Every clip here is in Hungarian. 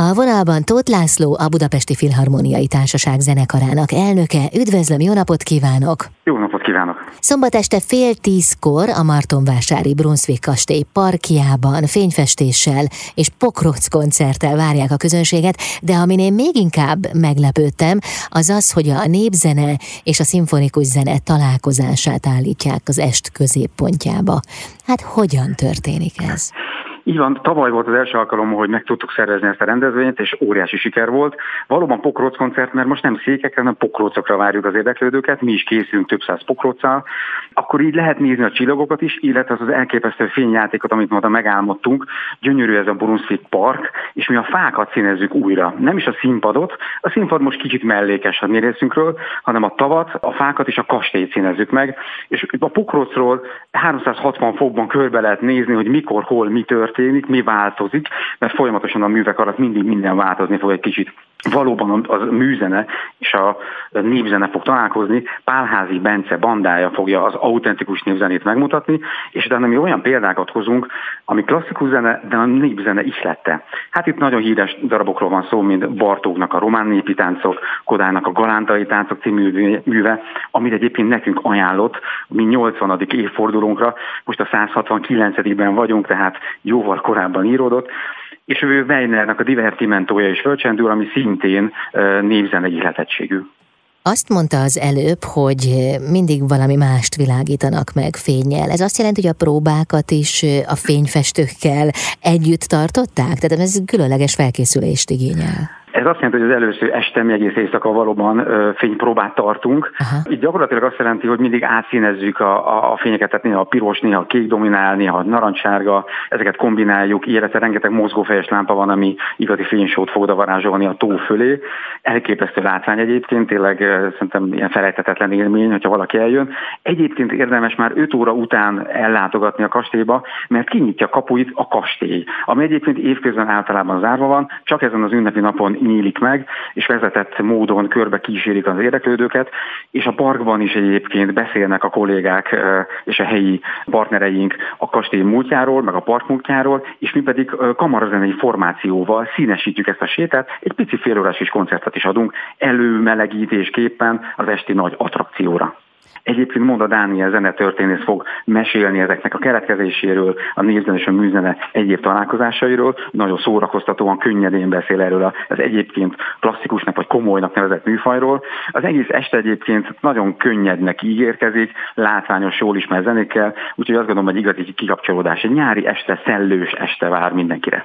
A vonalban Tóth László, a Budapesti Filharmoniai Társaság zenekarának elnöke. Üdvözlöm, jó napot kívánok! Jó napot kívánok! Szombat este fél tízkor a Martonvásári Brunswick kastély parkjában fényfestéssel és pokroc koncerttel várják a közönséget, de amin én még inkább meglepődtem, az az, hogy a népzene és a szimfonikus zene találkozását állítják az est középpontjába. Hát hogyan történik ez? Így van, tavaly volt az első alkalom, hogy meg tudtuk szervezni ezt a rendezvényt, és óriási siker volt. Valóban pokróc koncert, mert most nem székekre, hanem pokrócokra várjuk az érdeklődőket, mi is készülünk több száz pokróccal. Akkor így lehet nézni a csillagokat is, illetve az az elképesztő fényjátékot, amit ma megálmodtunk. Gyönyörű ez a Brunswick Park, és mi a fákat színezzük újra. Nem is a színpadot, a színpad most kicsit mellékes a mi részünkről, hanem a tavat, a fákat és a kastélyt színezzük meg. És a pokrócról 360 fokban körbe lehet nézni, hogy mikor, hol, mi tört történik, mi változik, mert folyamatosan a művek alatt mindig minden változni fog egy kicsit. Valóban az műzene és a népzene fog találkozni, Pálházi Bence bandája fogja az autentikus népzenét megmutatni, és utána mi olyan példákat hozunk, ami klasszikus zene, de a népzene is lette. Hát itt nagyon híres darabokról van szó, mint Bartóknak a román népi táncok, Kodának a galántai táncok című műve, amit egyébként nekünk ajánlott, mi 80. évfordulónkra, most a 169-ben vagyunk, tehát jóval korábban íródott, és ő Weinernek a divertimentója is fölcsendül, ami szintén névzene ihletettségű. Azt mondta az előbb, hogy mindig valami mást világítanak meg fényjel. Ez azt jelenti, hogy a próbákat is a fényfestőkkel együtt tartották? Tehát ez különleges felkészülést igényel. Ez azt jelenti, hogy az előző este mi egész éjszaka valóban fénypróbát tartunk. Aha. Itt gyakorlatilag azt jelenti, hogy mindig átszínezzük a, a fényeket, tehát néha a piros, néha a kék dominál, néha a narancssárga, ezeket kombináljuk, illetve rengeteg mozgófejes lámpa van, ami igazi fénysót fog oda varázsolni a tó fölé. Elképesztő látvány egyébként, tényleg szerintem ilyen felejtetetlen élmény, hogyha valaki eljön. Egyébként érdemes már 5 óra után ellátogatni a kastélyba, mert kinyitja kapuit a kastély, ami egyébként évközben általában zárva van, csak ezen az ünnepi napon nyílik meg, és vezetett módon körbe kísérik az érdeklődőket, és a parkban is egyébként beszélnek a kollégák és a helyi partnereink a kastély múltjáról, meg a park múltjáról, és mi pedig kamarazenei formációval színesítjük ezt a sétát, egy pici félórás is koncertet is adunk előmelegítésképpen az esti nagy attrakcióra. Egyébként Monda Dániel zenetörténész fog mesélni ezeknek a keletkezéséről, a névzene és a műzene egyéb találkozásairól. Nagyon szórakoztatóan, könnyedén beszél erről az egyébként klasszikusnak vagy komolynak nevezett műfajról. Az egész este egyébként nagyon könnyednek ígérkezik, látványos, jól ismer zenékkel, úgyhogy azt gondolom, hogy igazi kikapcsolódás. Egy nyári este, szellős este vár mindenkire.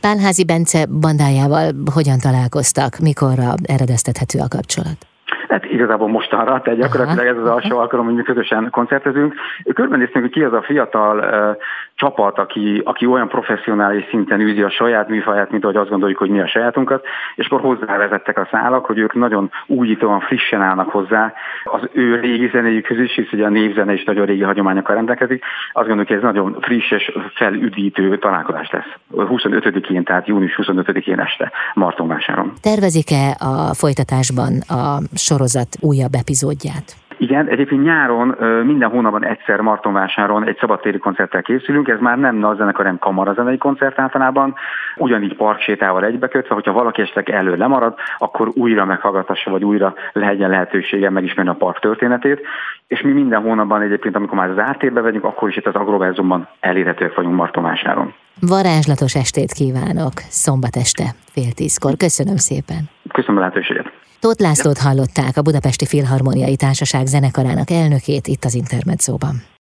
Pálházi Bence bandájával hogyan találkoztak, mikorra eredeztethető a kapcsolat? Hát igazából mostanra, tehát gyakorlatilag ez az alsó alkalom, hogy mi közösen koncertezünk. Körbenéztünk, hogy ki az a fiatal uh, csapat, aki, aki olyan professzionális szinten űzi a saját műfaját, mint ahogy azt gondoljuk, hogy mi a sajátunkat, és akkor hozzávezettek a szálak, hogy ők nagyon újítóan, frissen állnak hozzá az ő régi zenéjükhöz is, hisz ugye a névzene is nagyon régi hagyományokkal rendelkezik. Azt gondoljuk, hogy ez nagyon friss és felüdítő találkozás lesz. 25-én, tehát június 25-én este Martonvásáron. Tervezik-e a folytatásban a sorozat újabb epizódját? Igen, egyébként nyáron minden hónapban egyszer Martonvásáron egy szabadtéri koncerttel készülünk, ez már nem zenekar, hanem kamarazenei koncert általában, ugyanígy parksétával egybekötve, hogyha valaki esetleg elő lemarad, akkor újra meghallgatassa, vagy újra legyen lehetősége megismerni a park történetét, és mi minden hónapban egyébként, amikor már az átérbe vegyünk, akkor is itt az Agroverzumban elérhetőek vagyunk Martonvásáron. Varázslatos estét kívánok, szombat este, fél tízkor. Köszönöm szépen. Köszönöm a lehetőséget. Tóth Lászlót hallották, a Budapesti Filharmoniai Társaság zenekarának elnökét itt az Intermedzóban.